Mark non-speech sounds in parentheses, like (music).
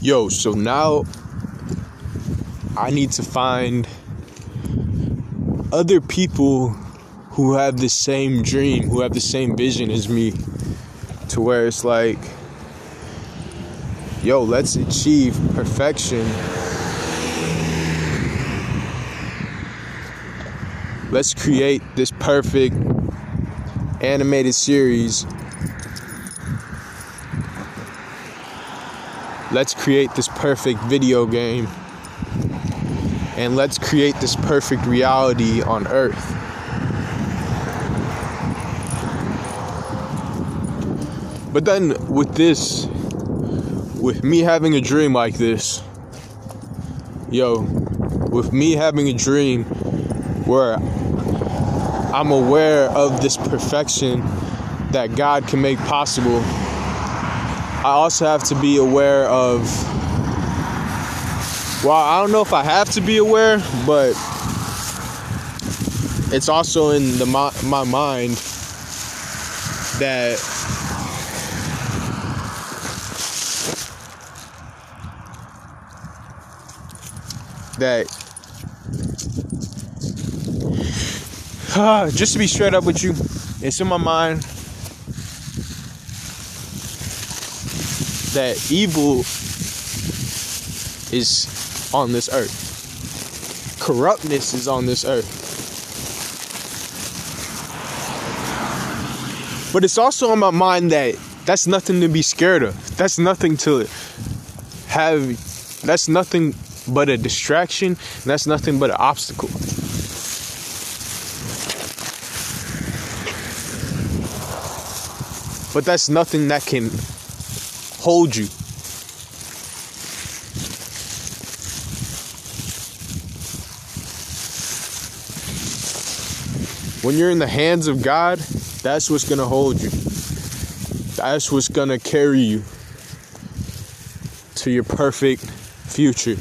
Yo, so now I need to find other people who have the same dream, who have the same vision as me, to where it's like, yo, let's achieve perfection. Let's create this perfect animated series. Let's create this perfect video game. And let's create this perfect reality on earth. But then with this, with me having a dream like this, yo, with me having a dream where I'm aware of this perfection that God can make possible, I also have to be aware of. Well, I don't know if I have to be aware, but it's also in the my, my mind that that uh, (sighs) just to be straight up with you, it's in my mind that evil is on this earth. Corruptness is on this earth. But it's also on my mind that that's nothing to be scared of. That's nothing to have. That's nothing but a distraction. that's nothing but an obstacle. But that's nothing that can hold you. When you're in the hands of God, that's what's going to hold you. That's what's going to carry you to your perfect future.